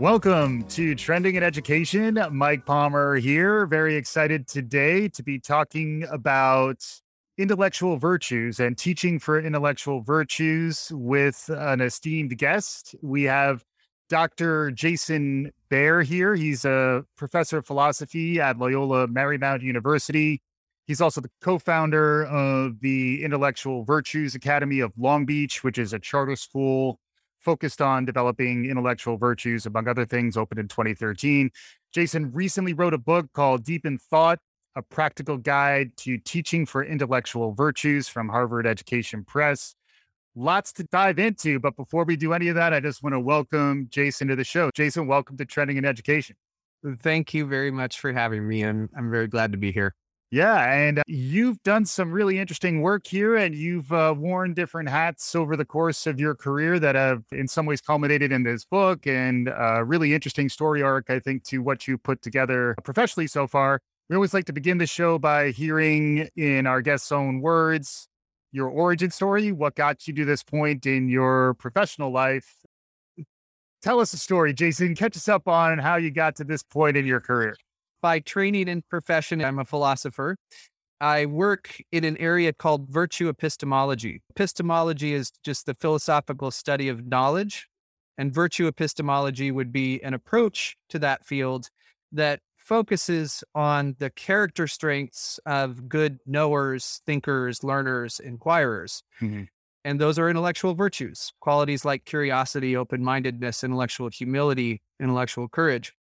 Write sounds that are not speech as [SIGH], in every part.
Welcome to Trending in Education. Mike Palmer here. Very excited today to be talking about intellectual virtues and teaching for intellectual virtues with an esteemed guest. We have Dr. Jason Baehr here. He's a professor of philosophy at Loyola Marymount University. He's also the co founder of the Intellectual Virtues Academy of Long Beach, which is a charter school focused on developing intellectual virtues, among other things, opened in 2013. Jason recently wrote a book called Deep in Thought A Practical Guide to Teaching for Intellectual Virtues from Harvard Education Press. Lots to dive into, but before we do any of that, I just want to welcome Jason to the show. Jason, welcome to Trending in Education. Thank you very much for having me. I'm, I'm very glad to be here. Yeah, and uh, you've done some really interesting work here, and you've uh, worn different hats over the course of your career that have, in some ways, culminated in this book and a uh, really interesting story arc, I think, to what you put together professionally so far. We always like to begin the show by hearing, in our guest's own words, your origin story, what got you to this point in your professional life. Tell us a story, Jason. Catch us up on how you got to this point in your career by training and profession, I'm a philosopher. I work in an area called virtue epistemology. Epistemology is just the philosophical study of knowledge, and virtue epistemology would be an approach to that field that focuses on the character strengths of good knowers, thinkers, learners, inquirers. Mm-hmm. And those are intellectual virtues, qualities like curiosity, open mindedness, intellectual humility, intellectual courage.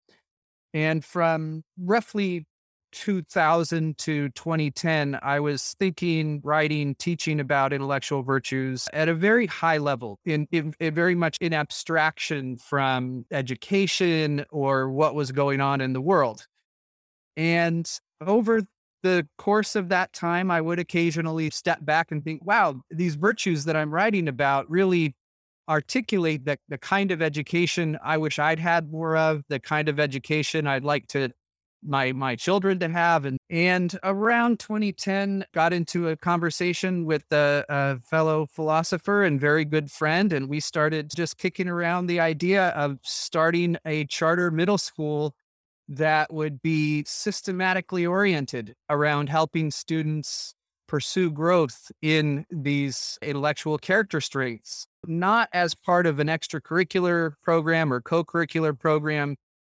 And from roughly 2000 to 2010, I was thinking, writing, teaching about intellectual virtues at a very high level, in, in, in, very much in abstraction from education or what was going on in the world. And over the course of that time, I would occasionally step back and think, wow, these virtues that I'm writing about really articulate the, the kind of education I wish I'd had more of, the kind of education I'd like to my my children to have and and around 2010 got into a conversation with a, a, fellow philosopher and very good friend and we started just kicking around the idea of starting a charter middle school that would be systematically oriented around helping students pursue growth in these intellectual character strengths, not as part of an extracurricular program or co curricular program,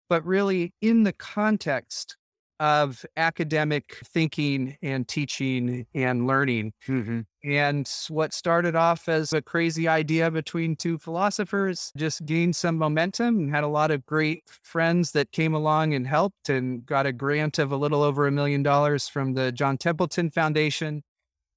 but really in the context of academic thinking and teaching and learning. Mm-hmm. And what started off as a crazy idea between two philosophers just gained some momentum and had a lot of great friends that came along and helped and got a grant of a little over a million dollars from the John Templeton Foundation.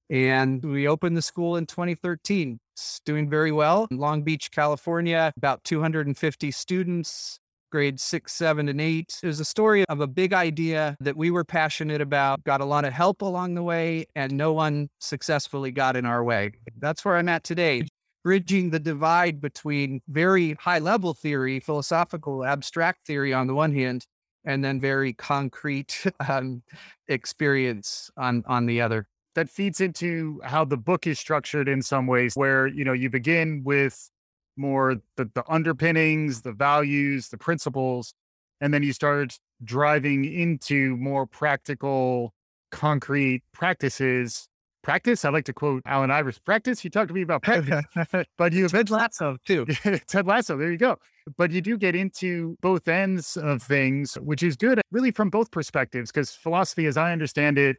And we opened the school in 2013. It's doing very well. In Long Beach, California, about 250 students, grades six, seven, and eight. It was a story of a big idea that we were passionate about, got a lot of help along the way, and no one successfully got in our way. That's where I'm at today, bridging the divide between very high level theory, philosophical, abstract theory on the one hand, and then very concrete [LAUGHS] um, experience on, on the other that feeds into how the book is structured in some ways where you know you begin with more the, the underpinnings, the values, the principles, and then you start driving into more practical, concrete practices. Practice. I like to quote Allen Iverson. Practice. You talked to me about practice, [LAUGHS] but you Ted Lasso too. [LAUGHS] Ted Lasso. There you go. But you do get into both ends of things, which is good, really, from both perspectives. Because philosophy, as I understand it,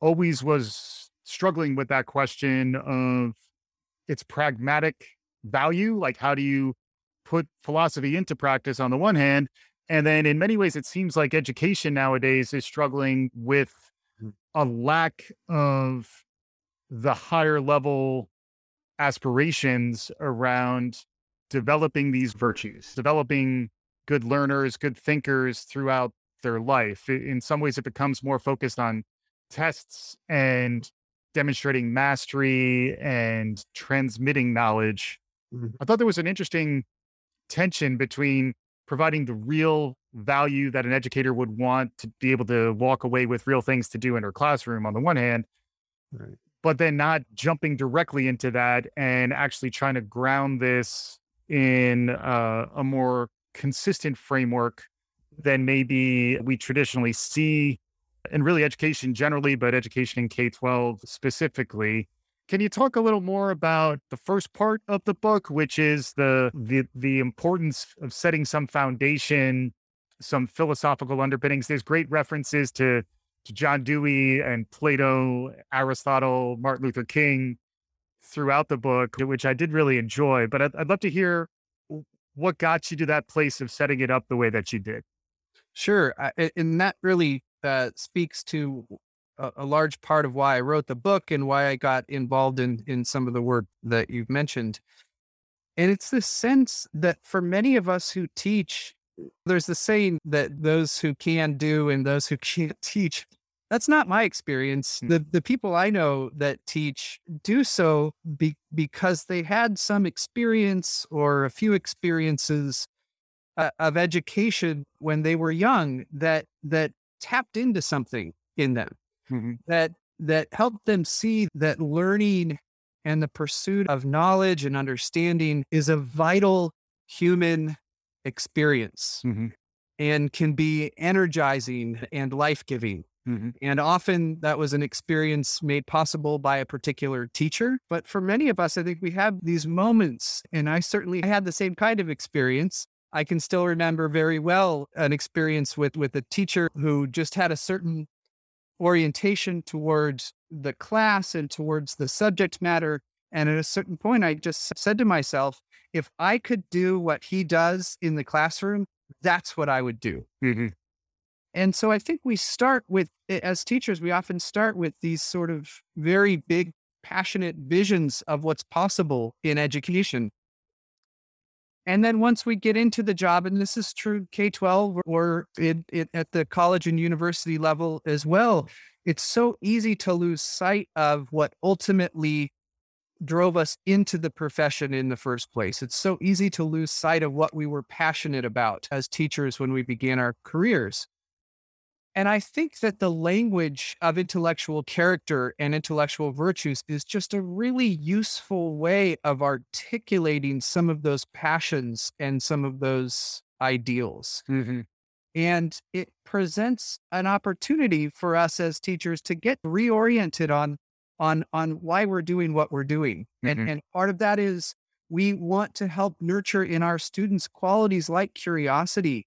always was struggling with that question of its pragmatic value. Like, how do you put philosophy into practice on the one hand? And then in many ways, it seems like education nowadays is struggling with mm. a lack of the higher level aspirations around developing these virtues, developing good learners, good thinkers throughout their life. In some ways, it becomes more focused on tests and demonstrating mastery and transmitting knowledge Mm-hmm. I thought there was an interesting tension between providing the real value that an educator would want to be able to walk away with real things to do in her classroom on the one hand, right. but then not jumping directly into that and actually trying to ground this in uh, a more consistent framework than maybe we traditionally see in really education generally, but education in K 12 specifically. Can you talk a little more about the first part of the book, which is the the the importance of setting some foundation, some philosophical underpinnings? There's great references to to John Dewey and Plato, Aristotle, Martin Luther King throughout the book, which I did really enjoy. But I'd, I'd love to hear what got you to that place of setting it up the way that you did. Sure, I, and that really uh, speaks to a, a, large part of why I wrote the book and why I got involved in in some of the work that you've mentioned. And it's this sense that for many of us who teach, there's the saying that those who can do and those who [LAUGHS] can't teach. That's not my experience. Hmm. The the people I know that teach do so be, because they had some experience or a few experiences uh, of education when they were young that that tapped into something in them mm-hmm. that that helped them see that learning and the pursuit of knowledge and understanding is a vital human experience mm-hmm. and can be energizing and life-giving Mm-hmm. And often that was an experience made possible by a particular teacher. But for many of us, I think we have these moments, and I certainly had the same kind of experience I can still remember very well an experience with with a teacher who just had a certain orientation towards the class and towards the subject matter. And at a certain point, I just said to myself, if I could do what he does in the classroom, that's what I would do. Mm-hmm. And so I think we start with, as teachers, we often start with these sort of very big, passionate visions of what's possible in education. And then once we get into the job, and this is true K 12 or it, it, at the college and university level as well, it's so easy to lose sight of what ultimately drove us into the profession in the first place. It's so easy to lose sight of what we were passionate about as teachers when we began our careers. And I think that the language of intellectual character and intellectual virtues is just a really useful way of articulating some of those passions and some of those ideals. Mm-hmm. And it presents an opportunity for us as teachers to get reoriented on on on why we're doing what we're doing. Mm-hmm. And and part of that is we want to help nurture in our students qualities like curiosity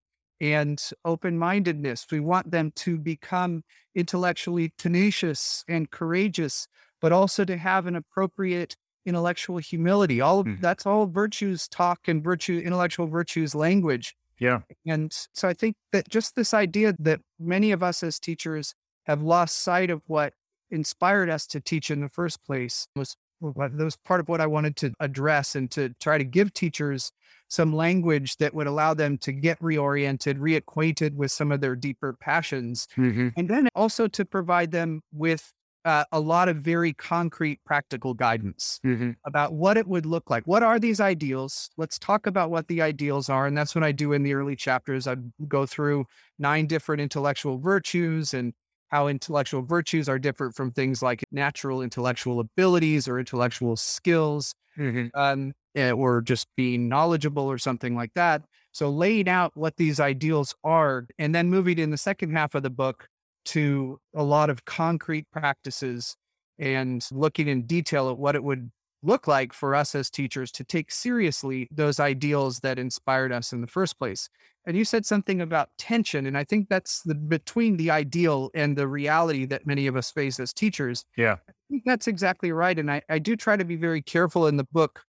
and open mindedness. We want them to become intellectually tenacious and courageous, but also to have an appropriate intellectual humility. All of, mm. that's all virtues talk and virtue, intellectual virtues language. Yeah. And so I think that just this idea that many of us as teachers have lost sight of what inspired us to teach in the first place was that was part of what I wanted to address and to try to give teachers some language that would allow them to get reoriented, reacquainted with some of their deeper passions. Mm-hmm. And then also to provide them with uh, a lot of very concrete, practical guidance mm-hmm. about what it would look like. What are these ideals? Let's talk about what the ideals are. And that's what I do in the early chapters. I go through nine different intellectual virtues and how intellectual virtues are different from things like natural intellectual abilities or intellectual skills. Mm-hmm. Um, Eh, or just being knowledgeable or something like that. So laying out what these ideals are and then moving in the second half of the book to a lot of concrete practices and looking in detail at what it would look like for us as teachers to take seriously those ideals that inspired us in the first place. And you said something about tension. And I think that's the between the ideal and the reality that many of us face as teachers. Yeah. I think that's exactly right. And I, I do try to be very careful in the book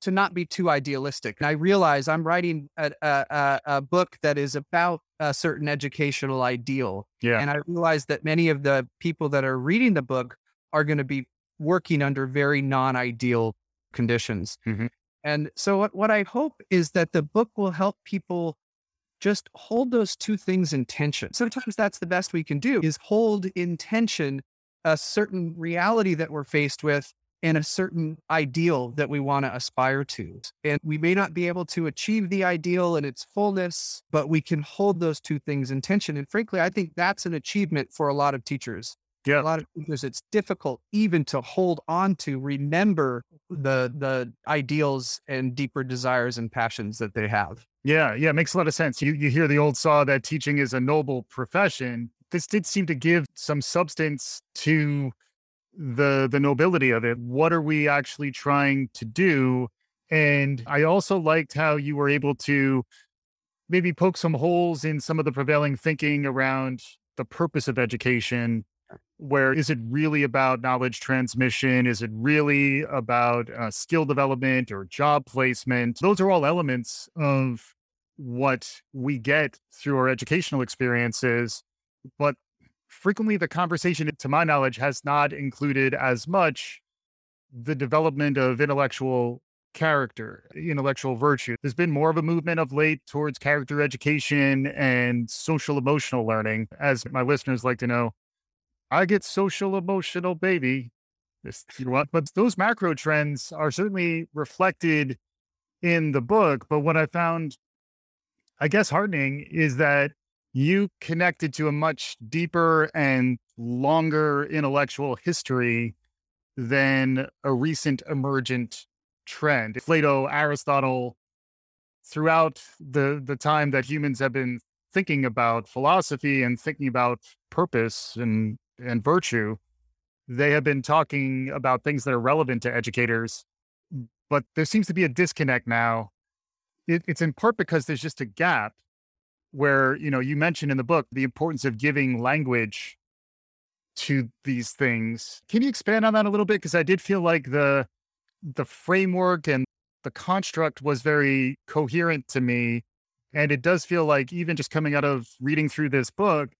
to not be too idealistic. And I realize I'm writing a, a, a, book that is about a certain educational ideal. Yeah. And I realize that many of the people that are reading the book are going to be working under very non ideal conditions. Mm-hmm. And so, what, what I hope is that the book will help people just hold those two things in tension. Sometimes that's the best we can do is hold in tension a certain reality that we're faced with and a certain ideal that we want to aspire to. And we may not be able to achieve the ideal in its fullness, but we can hold those two things in tension. And frankly, I think that's an achievement for a lot of teachers. Yeah. A lot of teachers, it's difficult even to hold on to, remember the the ideals and deeper desires and passions that they have. Yeah, yeah, it makes a lot of sense. You you hear the old saw that teaching is a noble profession. This did seem to give some substance to the the nobility of it. What are we actually trying to do? And I also liked how you were able to maybe poke some holes in some of the prevailing thinking around the purpose of education where is it really about knowledge transmission is it really about uh, skill development or job placement those are all elements of what we get through our educational experiences but frequently the conversation to my knowledge has not included as much the development of intellectual character, intellectual virtue. There's been more of a movement of late towards character education and social emotional learning. As my listeners like to know, I get social emotional, baby. This, you know what? But those macro trends are certainly reflected in the book. But what I found, I guess, heartening is that you connected to a much deeper and longer intellectual history than a recent emergent trend. Plato, Aristotle, throughout the the time that humans have been thinking about philosophy and thinking about purpose and and virtue, they have been talking about things that are relevant to educators. But there seems to be a disconnect now. It, it's in part because there's just a gap where you know you mentioned in the book the importance of giving language to these things. Can you expand on that a little bit? Because I did feel like the the framework and the construct was very coherent to me. And it does feel like even just coming out of reading through this book,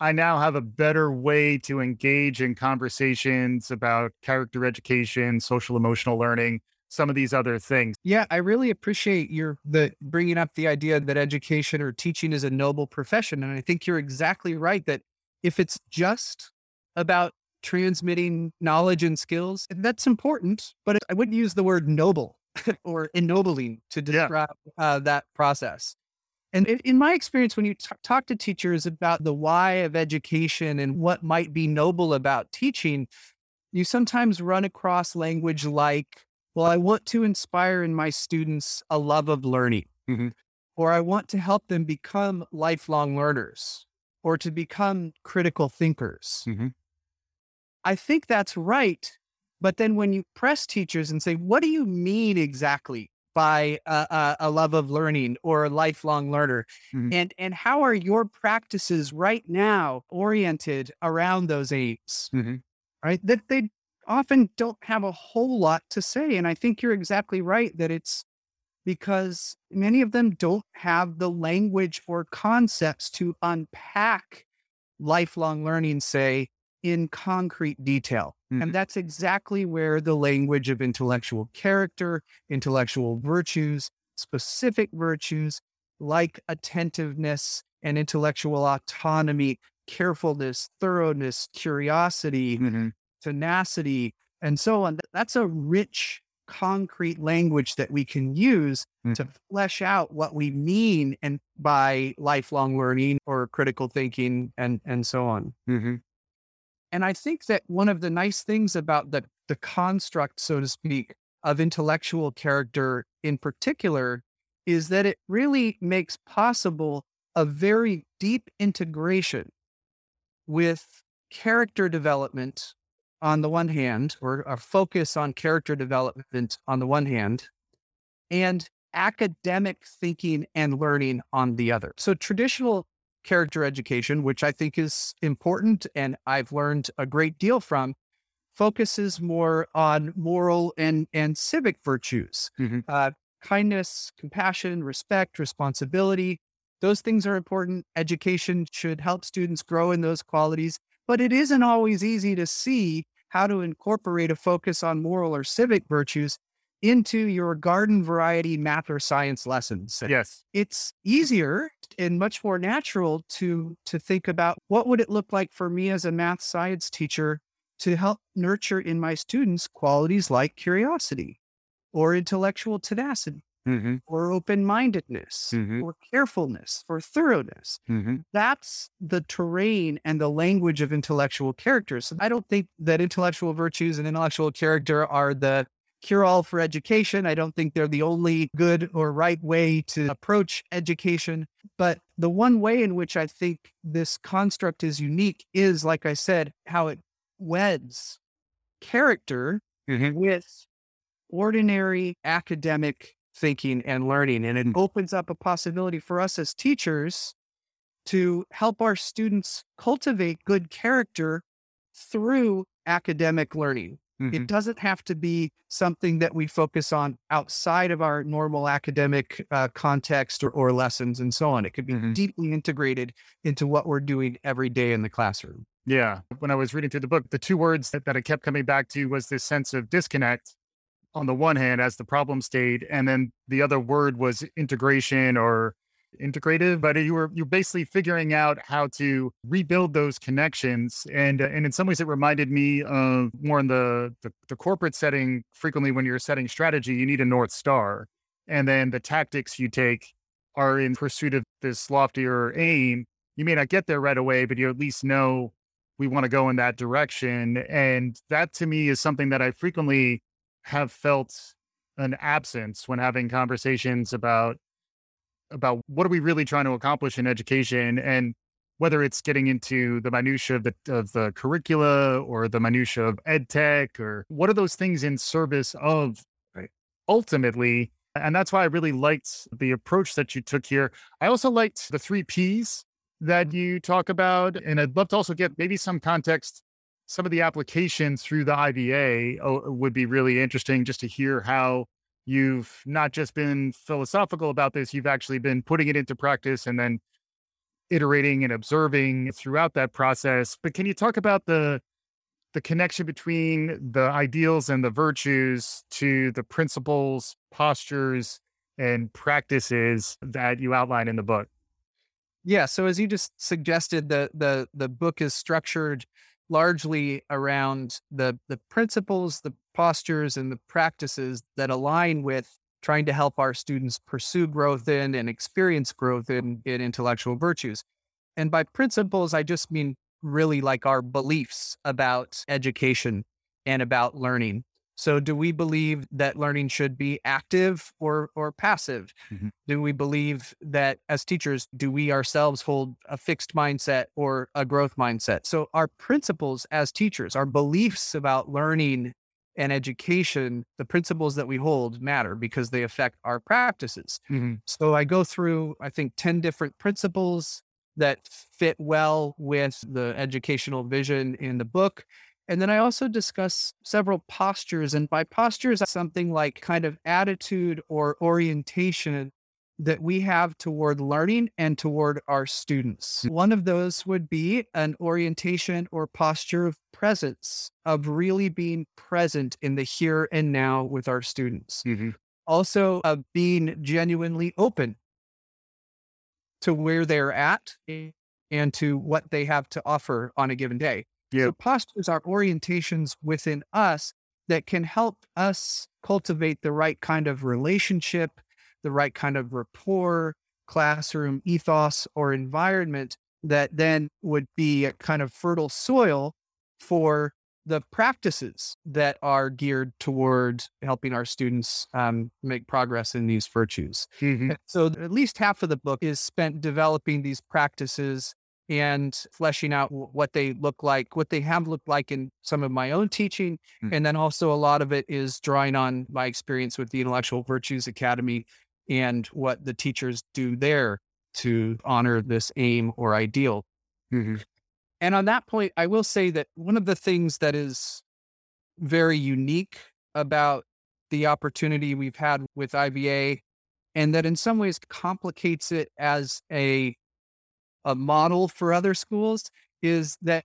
I now have a better way to engage in conversations about character education, social emotional learning, some of these other things. Yeah, I really appreciate your the bringing up the idea that education or teaching is a noble profession and I think you're exactly right that if it's just about transmitting knowledge and skills. That's important, but I wouldn't use the word noble [LAUGHS] or ennobling to describe yeah. uh, that process. And in my experience, when you t- talk to teachers about the why of education and what might be noble about teaching, you sometimes run across language like, well, I want to inspire in my students a love of learning, mm-hmm. or I want to help them become lifelong learners, or to become critical thinkers. Mm-hmm. I think that's right. But then when you press teachers and say, what do you mean exactly by a, a love of learning or a lifelong learner? Mm-hmm. And, and how are your practices right now oriented around those aims? Mm-hmm. Right. That they often don't have a whole lot to say. And I think you're exactly right that it's because many of them don't have the language or concepts to unpack lifelong learning, say, in concrete detail. Mm-hmm. And that's exactly where the language of intellectual character, intellectual virtues, specific virtues like attentiveness and intellectual autonomy, carefulness, thoroughness, curiosity, mm-hmm. tenacity, and so on. That's a rich, concrete language that we can use mm-hmm. to flesh out what we mean and by lifelong learning or critical thinking and and so on. Mm-hmm. And I think that one of the nice things about the, the construct, so to speak, of intellectual character in particular is that it really makes possible a very deep integration with character development on the one hand, or a focus on character development on the one hand, and academic thinking and learning on the other. So traditional character education, which I think is important and I've learned a great deal from, focuses more on moral and, and civic virtues mm-hmm. uh, kindness, compassion, respect, responsibility. Those things are important. Education should help students grow in those qualities, but it isn't always easy to see how to incorporate a focus on moral or civic virtues into your garden variety math or science lessons. Yes. It's easier and much more natural to to think about what would it look like for me as a math science teacher to help nurture in my students qualities like curiosity or intellectual tenacity Mm-hmm. or open mindedness Mhm. or carefulness or thoroughness. Mm-hmm. That's the terrain and the language of intellectual character. So I don't think that intellectual virtues and intellectual character are the cure all for education. I don't think they're the only good or right way to approach education. But the one way in which I think this construct is unique is, like I said, how it weds character Mm-hmm. with ordinary academic thinking and learning. And it Mm. opens up a possibility for us as teachers to help our students cultivate good character through academic learning. Mm-hmm. It doesn't have to be something that we focus on outside of our normal academic uh, context or, or lessons and so on. It could be Mhm. deeply integrated into what we're doing every day in the classroom. Yeah. When I was reading through the book, the two words that, that I kept coming back to was this sense of disconnect on the one hand as the problem state. And then the other word was integration or integrative, but you were you're basically figuring out how to rebuild those connections. And uh, and in some ways it reminded me of more in the, the the corporate setting, frequently when you're setting strategy, you need a North Star. And then the tactics you take are in pursuit of this loftier aim. You may not get there right away, but you at least know we want to go in that direction. And that to me is something that I frequently have felt an absence when having conversations about about what are we really trying to accomplish in education and whether it's getting into the minutia of the, of the curricula or the minutia of ed tech or what are those things in service of Right. ultimately and that's why i really liked the approach that you took here i also liked the three p's that mm-hmm. you talk about and i'd love to also get maybe some context some of the applications through the iva oh, would be really interesting just to hear how you've not just been philosophical about this you've actually been putting it into practice and then iterating and observing throughout that process but can you talk about the the connection between the ideals and the virtues to the principles postures and practices that you outline in the book Yeah. So as you just suggested, the the the book is structured largely around the the principles, the postures, and the practices that align with trying to help our students pursue growth in and experience growth in, in intellectual virtues. And by principles, I just mean really like our beliefs about education and about learning. So do we believe that learning should be active or or passive? Mm-hmm. do we believe that as teachers do we ourselves hold a fixed mindset or a growth mindset? So our principles as teachers our beliefs about learning and education the principles that we hold matter because they affect our practices. Mm-hmm. So i go through i think 10 different principles that fit well with the educational vision in the book and then I also discuss several postures. And by postures, something like kind of attitude or orientation that we have toward learning and toward our students. One of those would be an orientation or posture of presence, of really being present in the here and now with our students. Mhm. Also, of being genuinely open to where they're at and to what they have to offer on a given day. Yeah. So postures are orientations within us that can help us cultivate the right kind of relationship, the right kind of rapport, classroom ethos, or environment that then would be a kind of fertile soil for the practices that are geared toward helping our students um, make progress in these virtues. Mhm. So at least half of the book is spent developing these practices and fleshing out what they look like, what they have looked like in some of my own teaching. Mm. And then also a lot of it is drawing on my experience with the Intellectual Virtues Academy and what the teachers do there to honor this aim or ideal. Mhm. And on that point, I will say that one of the things that is very unique about the opportunity we've had with IVA, and that in some ways complicates it as a a model for other schools, is that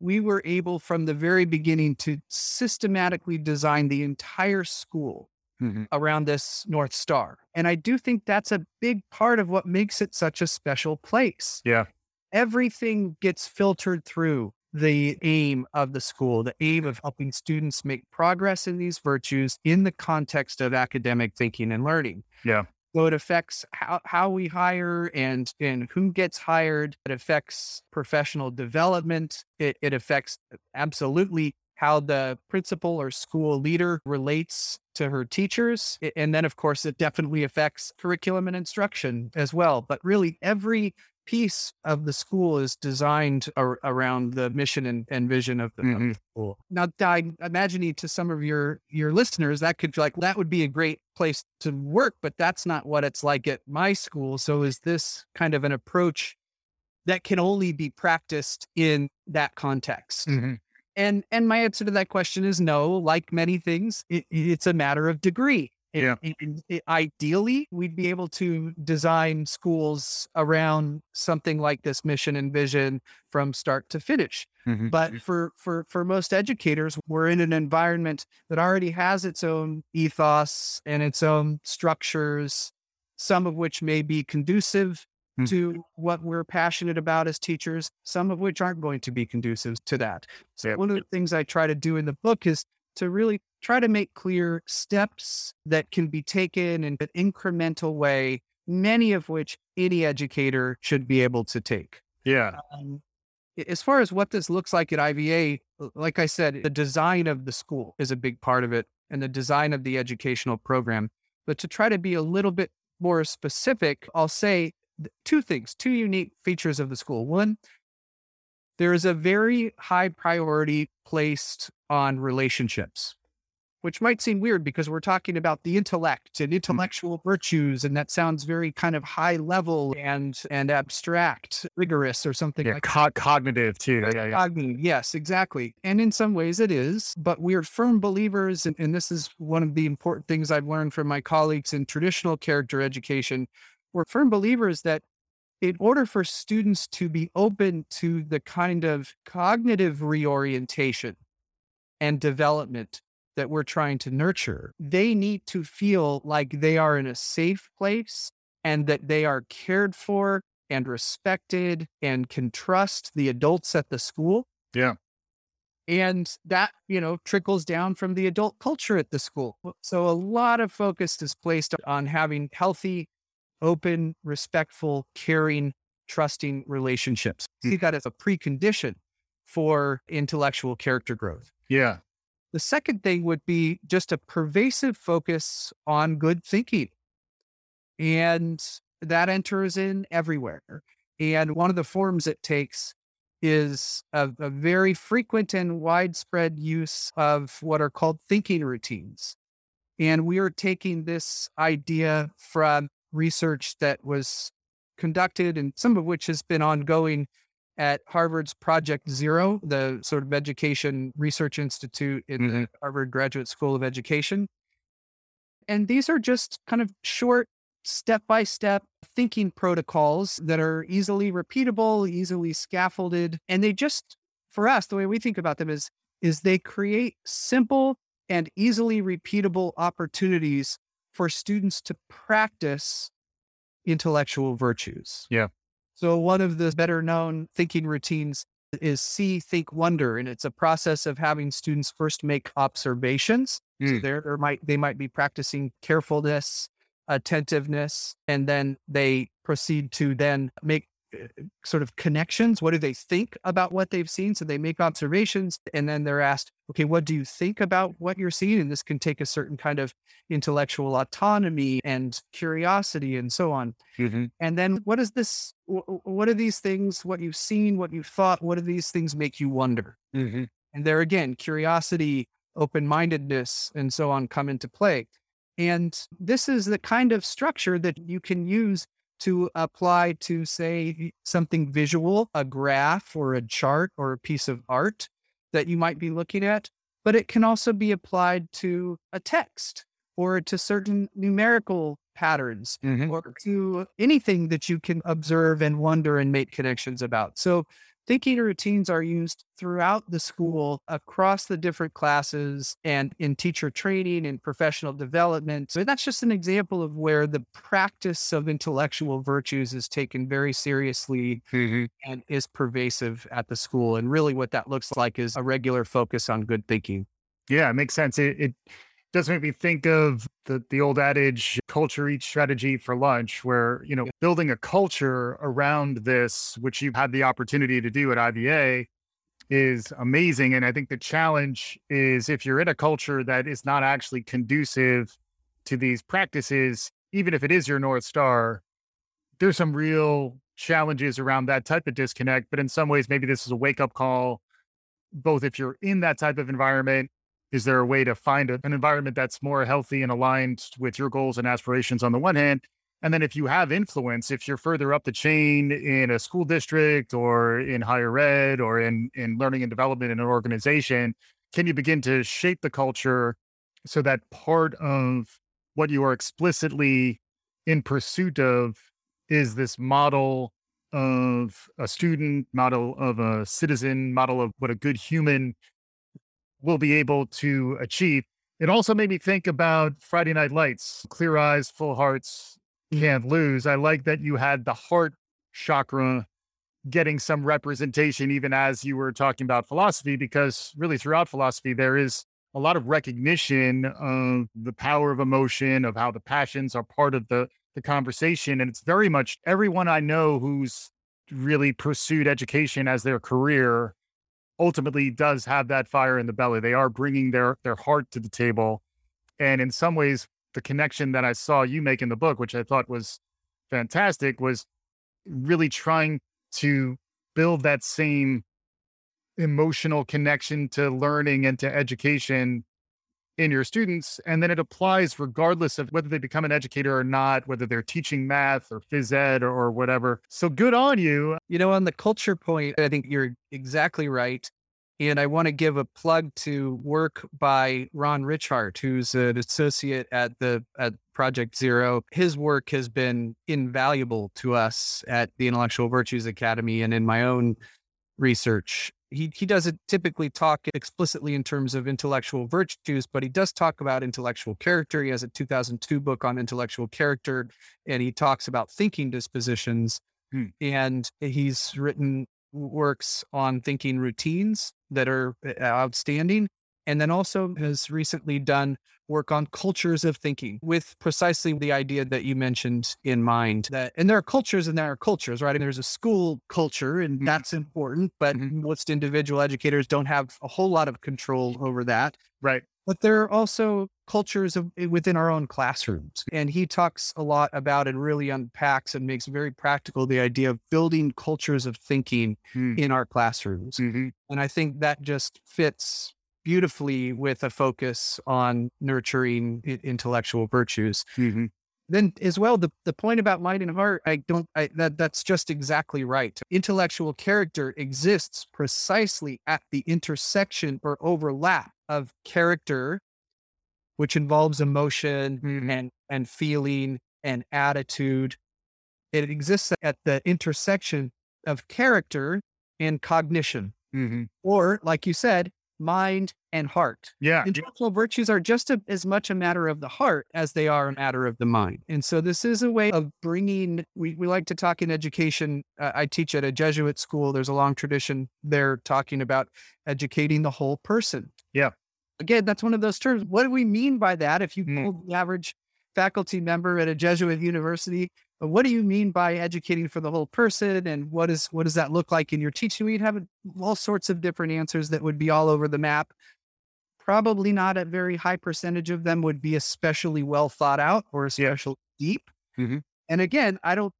we were able from the very beginning to systematically design the entire school Mhm. around this North Star. And I do think that's a big part of what makes it such a special place Yeah. everything gets filtered through the aim of the school, the aim of helping students make progress in these virtues in the context of academic thinking and learning. Yeah. So it affects how, how we hire and, and who gets hired. It affects professional development. It, it affects uh, absolutely how the principal or school leader relates to her teachers. And then, of course, it definitely affects curriculum and instruction as well. But really, every piece of the school is designed ar- around the mission and, and vision of the, Mhm. of the school. Now, I imagine to some of your your listeners that could be like that would be a great place to work, but that's not what it's like at my school. So, is this kind of an approach that can only be practiced in that context? Mhm. And and my answer to that question is no. Like many things, it, it's a matter of degree. It- Yeah. it- it- ideally, we'd be able to design schools around something like this mission and vision from start to finish. Mhm. But for for for most educators, we're in an environment that already has its own ethos and its own structures, some of which may be conducive Mm. to what we're passionate about as teachers, some of which aren't going to be conducive to that. So Yep. one of the things I try to do in the book is to really try to make clear steps that can be taken in an incremental way, many of which any educator should be able to take. yeah. Um, as far as what this looks like at IVA, like I said, the design of the school is a big part of it and the design of the educational program. But to try to be a little bit more specific, I'll say two things, two unique features of the school. One, there is a very high priority placed on relationships, which might seem weird because we're talking about the intellect and hmm. intellectual virtues, and that sounds very kind of high level and and abstract, rigorous, or something Yeah. like Co- cognitive too. Yeah. Yeah. Cognitive, yes, exactly. And in some ways it is, but we're firm believers, and, and this is one of the important things I've learned from my colleagues in traditional character education. We're firm believers that in order for students to be open to the kind of cognitive reorientation and development that we're trying to nurture, they need to feel like they are in a safe place and that they are cared for and respected and can trust the adults at the school. Yeah. And that, you know, trickles down from the adult culture at the school. So a lot of focus is placed on having healthy, open, respectful, caring, trusting relationships. Hmm. See that as a precondition for intellectual character growth. Yeah. The second thing would be just a pervasive focus on good thinking. And that enters in everywhere. And one of the forms it takes is a, a very frequent and widespread use of what are called thinking routines. And we are taking this idea from research that was conducted and some of which has been ongoing at Harvard's Project Zero, the sort of education research institute in the mm-hmm. Harvard Graduate School of Education. And these are just kind of short, step by step thinking protocols that are easily repeatable, easily scaffolded. And they just, for us, the way we think about them is, is they create simple and easily repeatable opportunities for students to practice intellectual virtues. Yeah. So one of the better known thinking routines is see, think, wonder. And it's a process of having students first make observations. Mm. there, there might they might be practicing carefulness, attentiveness, and then they proceed to then make sort of connections. What do they think about what they've seen? So they make observations and then they're asked, okay, what do you think about what you're seeing? And this can take a certain kind of intellectual autonomy and curiosity and so on. Mhm. And then what is this? wh- wh- What are these things? What you've seen, what you've thought, what do these things make you wonder? Mhm. And there again, curiosity, open mindedness, and so on come into play. And this is the kind of structure that you can use to apply to, say, something visual, a graph or a chart or a piece of art that you might be looking at. But it can also be applied to a text or to certain numerical patterns Mhm. or to anything that you can observe and wonder and make connections about. So thinking routines are used throughout the school across the different classes and in teacher training and professional development. So that's just an example of where the practice of intellectual virtues is taken very seriously Mm-hmm. and is pervasive at the school. And really, what that looks like is a regular focus on good thinking. Yeah, it makes sense. It, it does make me think of the the old adage, culture eats strategy for lunch, where, you know, building a culture around this, which you've had the opportunity to do at IVA, is amazing. And I think the challenge is if you're in a culture that is not actually conducive to these practices, even if it is your North Star, there's some real challenges around that type of disconnect. But in some ways, maybe this is a wake up call, both if you're in that type of environment is there a way to find a, an environment that's more healthy and aligned with your goals and aspirations on the one hand? And then if you have influence, if you're further up the chain in a school district or in higher ed or in, in learning and development in an organization, can you begin to shape the culture so that part of what you are explicitly in pursuit of is this model of a student, model of a citizen, model of what a good human will be able to achieve. It also made me think about Friday Night Lights, clear eyes, full hearts, mm. can't lose. I like that you had the heart chakra getting some representation, even as you were talking about philosophy, because really throughout philosophy, there is a lot of recognition of the power of emotion, of how the passions are part of the, the conversation. And it's very much everyone I know who's really pursued education as their career ultimately does have that fire in the belly. They are bringing their their heart to the table, and in some ways, the connection that I saw you make in the book, which I thought was fantastic, was really trying to build that same emotional connection to learning and to education in your students. And then it applies regardless of whether they become an educator or not, whether they're teaching math or phys ed or, whatever. So good on you. You know, on the culture point, I think you're exactly right. And I want to give a plug to work by Ron Ritchhart, who's an associate at the at Project Zero. His work has been invaluable to us at the Intellectual Virtues Academy and in my own research. He he doesn't typically talk explicitly in terms of intellectual virtues, but he does talk about intellectual character. He has a 2002 book on intellectual character, and he talks about thinking dispositions. Hmm. And he's written works on thinking routines that are uh, outstanding. And then also has recently done work on cultures of thinking with precisely the idea that you mentioned in mind that, and there are cultures and there are cultures, right? And there's a school culture and Mhm. that's important, but Mhm. most individual educators don't have a whole lot of control over that. Right. But there are also cultures of, eh, within our own classrooms. And he talks a lot about and really unpacks and makes very practical the idea of building cultures of thinking Hmm. in our classrooms. Mhm. And I think that just fits beautifully with a focus on nurturing intellectual virtues. Mhm. Then as well, the, the point about mind and heart, I don't I that that's just exactly right. Intellectual character exists precisely at the intersection or overlap of character, which involves emotion Mhm. and and feeling and attitude. It exists at the intersection of character and cognition, Mhm. or like you said, mind and heart. Yeah. Intellectual virtues are just a, as much a matter of the heart as they are a matter of the mind. And so this is a way of bringing, we, we like to talk in education. Uh, I teach at a Jesuit school. There's a long tradition there talking about educating the whole person. Yeah. Again, that's one of those terms. What do we mean by that? If you Mm. the average faculty member at a Jesuit university, but what do you mean by educating for the whole person? And what is what does that look like in your teaching? We'd have all sorts of different answers that would be all over the map. Probably not a very high percentage of them would be especially well thought out or especially deep. Mhm. And again, I don't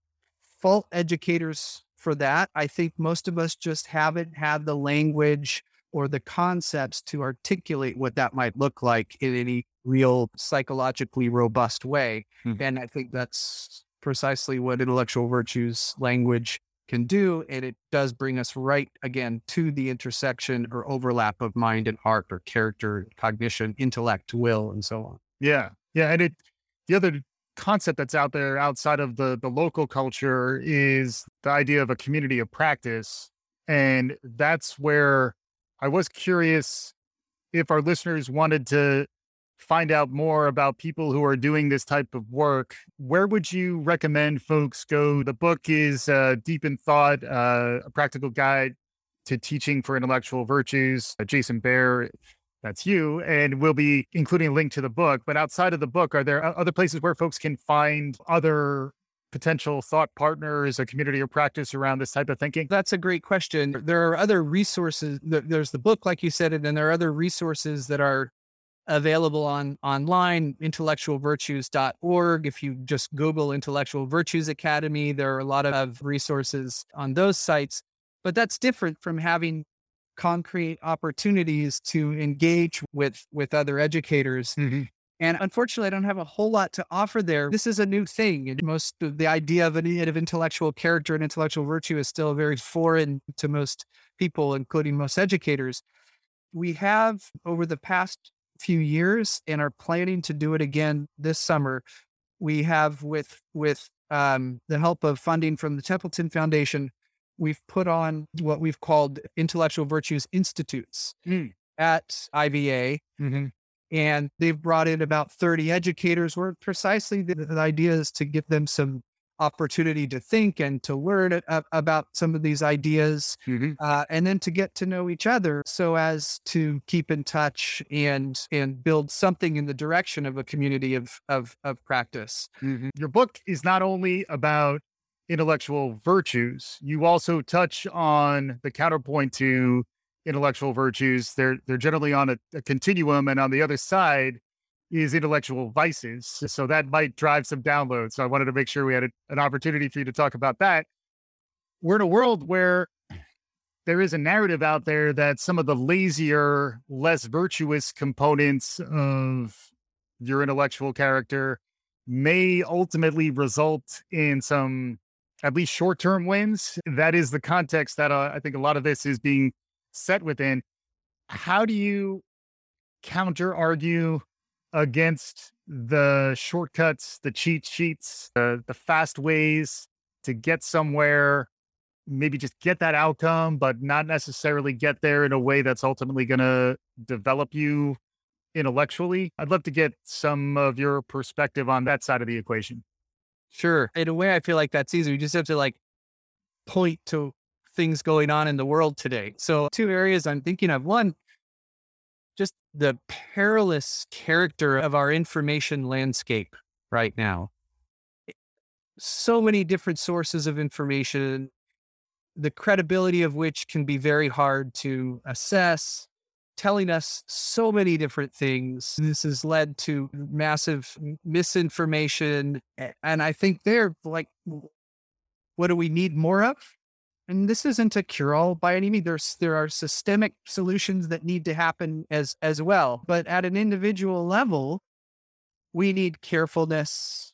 fault educators for that. I think most of us just haven't had the language or the concepts to articulate what that might look like in any real psychologically robust way. Mhm. And I think that's precisely what intellectual virtues language can do. And it does bring us right again to the intersection or overlap of mind and heart or character, cognition, intellect, will, and so on. Yeah. Yeah. And it, the other concept that's out there outside of the, the local culture is the idea of a community of practice. And that's where I was curious if our listeners wanted to find out more about people who are doing this type of work, where would you recommend folks go? The book is uh, Deep in Thought, uh, a practical guide to teaching for intellectual virtues. Uh, Jason Baehr, that's you, and we'll be including a link to the book. But outside of the book, are there other places where folks can find other potential thought partners, a community or practice around this type of thinking? That's a great question. There are other resources. There's the book, like you said, and then there are other resources that are available on online intellectualvirtues.org if you just google intellectual virtues academy there are a lot of resources on those sites. But that's different from having concrete opportunities to engage with with other educators. Mm-hmm. and unfortunately i don't have a whole lot to offer there. This is a new thing and most of the idea of an of intellectual character and intellectual virtue is still very foreign to most people including most educators. We have over the past few years and are planning to do it again this summer. We have with with um, the help of funding from the Templeton Foundation, we've put on what we've called intellectual virtues institutes mm. at IVA. Mm-hmm. And they've brought in about 30 educators where precisely the, the idea is to give them some opportunity to think and to learn a, about some of these ideas mm-hmm. uh, and then to get to know each other so as to keep in touch and and build something in the direction of a community of of, of practice mm-hmm. your book is not only about intellectual virtues you also touch on the counterpoint to intellectual virtues they're they're generally on a, a continuum and on the other side is intellectual vices. So that might drive some downloads. So I wanted to make sure we had a, an opportunity for you to talk about that. We're in a world where there is a narrative out there that some of the lazier, less virtuous components of your intellectual character may ultimately result in some at least short term wins. That is the context that uh, I think a lot of this is being set within. How do you counter argue against the shortcuts, the cheat sheets, the, the fast ways to get somewhere, maybe just get that outcome, but not necessarily get there in a way that's ultimately going to develop you intellectually. I'd love to get some of your perspective on that side of the equation. Sure. In a way, I feel like that's easy. We just have to like point to things going on in the world today. So, two areas I'm thinking of. One, the perilous character of our information landscape right now. So many different sources of information, the credibility of which can be very hard to assess, telling us so many different things. This has led to massive misinformation. And I think they're like, what do we need more of? And this isn't a cure all by any means. There's there are systemic solutions that need to happen as as well. But at an individual level, we need carefulness,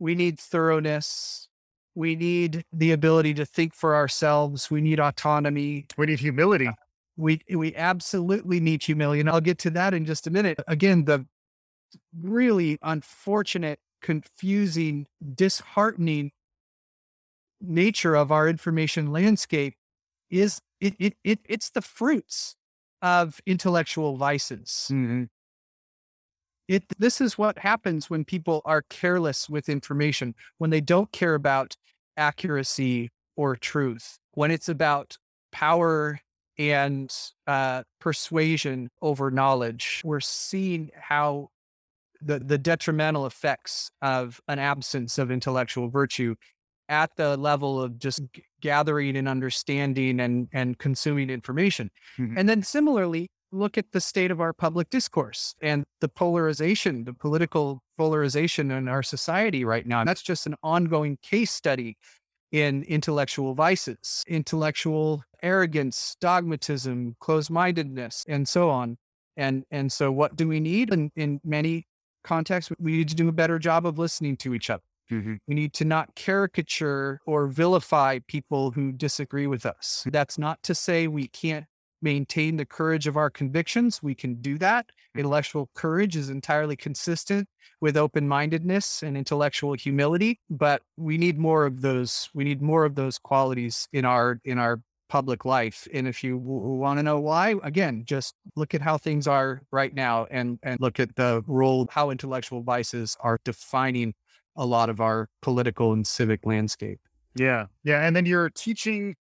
we need thoroughness, we need the ability to think for ourselves, we need autonomy, we need humility. We we absolutely need humility. And I'll get to that in just a minute. Again, the really unfortunate, confusing, disheartening nature of our information landscape is it, it, it it's the fruits of intellectual vices. Mm-hmm. It this is what happens when people are careless with information, when they don't care about accuracy or truth, when it's about power and uh, persuasion over knowledge. We're seeing how the the detrimental effects of an absence of intellectual virtue at the level of just g- gathering and understanding and and consuming information. Mm-hmm. And then similarly, look at the state of our public discourse and the polarization, the political polarization in our society right now. And that's just an ongoing case study in intellectual vices, intellectual arrogance, dogmatism, closed-mindedness, and so on. And and so what do we need? In in many contexts, we need to do a better job of listening to each other. Mm-hmm. We need to not caricature or vilify people who disagree with us. That's not to say we can't maintain the courage of our convictions. We can do that. Intellectual courage is entirely consistent with open mindedness and intellectual humility, but we need more of those. We need more of those qualities in our in our public life. And if you w- want to know why, again, just look at how things are right now and, and look at the role, how intellectual vices are defining a lot of our political and civic landscape. Yeah. Yeah. And then you're teaching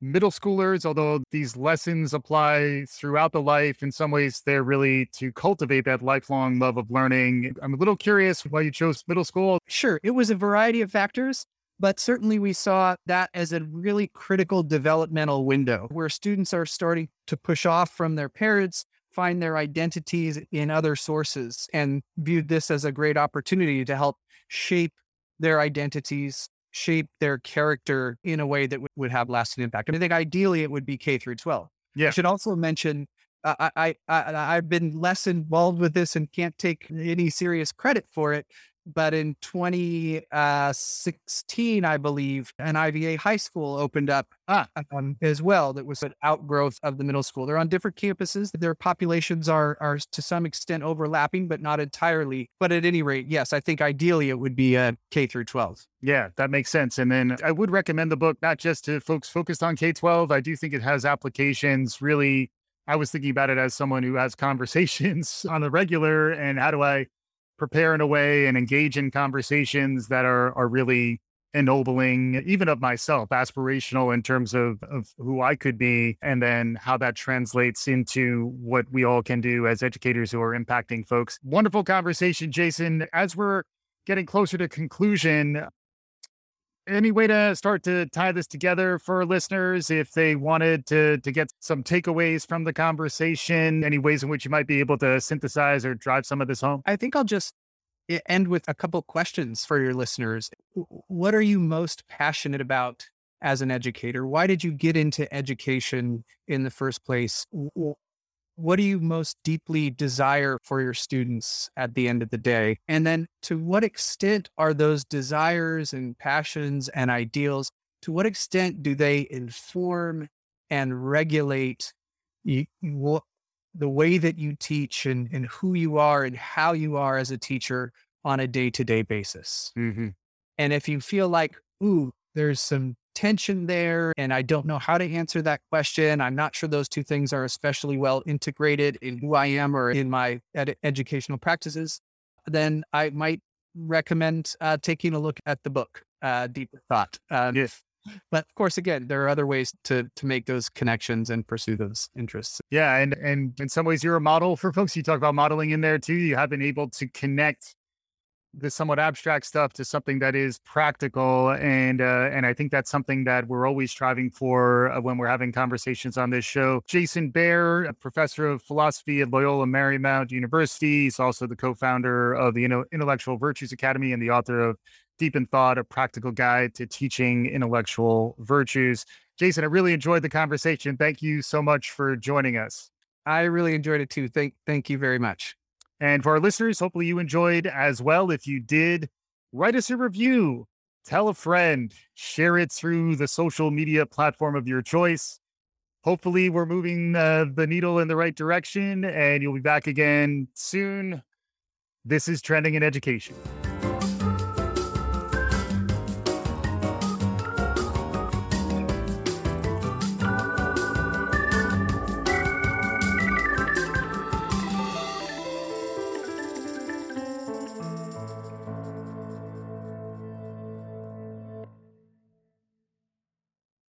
middle schoolers, although these lessons apply throughout the life, in some ways, they're really to cultivate that lifelong love of learning. I'm a little curious why you chose middle school. Sure. It was a variety of factors, but certainly we saw that as a really critical developmental window where students are starting to push off from their parents. Find their identities in other sources and viewed this as a great opportunity to help shape their identities shape their character in a way that w- would have lasting impact. And I think ideally it would be K through 12. Yeah. I should also mention uh, I, I, I I've been less involved with this and can't take any serious credit for it, but in 2016, I believe, an IVA high school opened up ah. um, as well. That was an outgrowth of the middle school. They're on different campuses. Their populations are are to some extent overlapping, but not entirely. But at any rate, yes, I think ideally it would be a K through 12. Yeah, that makes sense. And then I would recommend the book not just to folks focused on K 12. I do think it has applications really. I was thinking about it as someone who has [LAUGHS] conversations on the regular and how do I prepare in a way and engage in conversations that are are really ennobling even of myself aspirational in terms of of who I could be and then how that translates into what we all can do as educators who are impacting folks. Wonderful conversation Jason. As we're getting closer to conclusion any way to start to tie this together for listeners if they wanted to to get some takeaways from the conversation any ways in which you might be able to synthesize or drive some of this home? I think i'll just end with a couple questions for your listeners. What are you most passionate about as an educator? Why did you get into education in the first place what do you most deeply desire for your students at the end of the day? And then to what extent are those desires and passions and ideals, to what extent do they inform and regulate you, what, the way that you teach and, and who you are and how you are as a teacher on a day to day basis? Mm-hmm. And if you feel like, ooh, there's some tension there and I don't know how to answer that question. I'm not sure those two things are especially well integrated in who I am or in my ed- educational practices. Then I might recommend uh, taking a look at the book, uh, Deep in Thought. Um, yes. But of course, again, there are other ways to to make those connections and pursue those interests. Yeah, and and in some ways, you're a model for folks. You talk about modeling in there too. You have been able to connect the somewhat abstract stuff to something that is practical and uh, and I think that's something that we're always striving for uh, when we're having conversations on this show. Jason Baehr, a professor of philosophy at Loyola Marymount University, he's also the co-founder of the Intellectual Virtues Academy and the author of Deep in Thought: A Practical Guide to Teaching Intellectual Virtues. Jason, I really enjoyed the conversation. Thank you so much for joining us. I really enjoyed it too. Thank thank you very much. And for our listeners, hopefully you enjoyed as well. If you did, write us a review, tell a friend, share it through the social media platform of your choice. Hopefully, we're moving uh, the needle in the right direction, and you'll be back again soon. This is Trending in Education.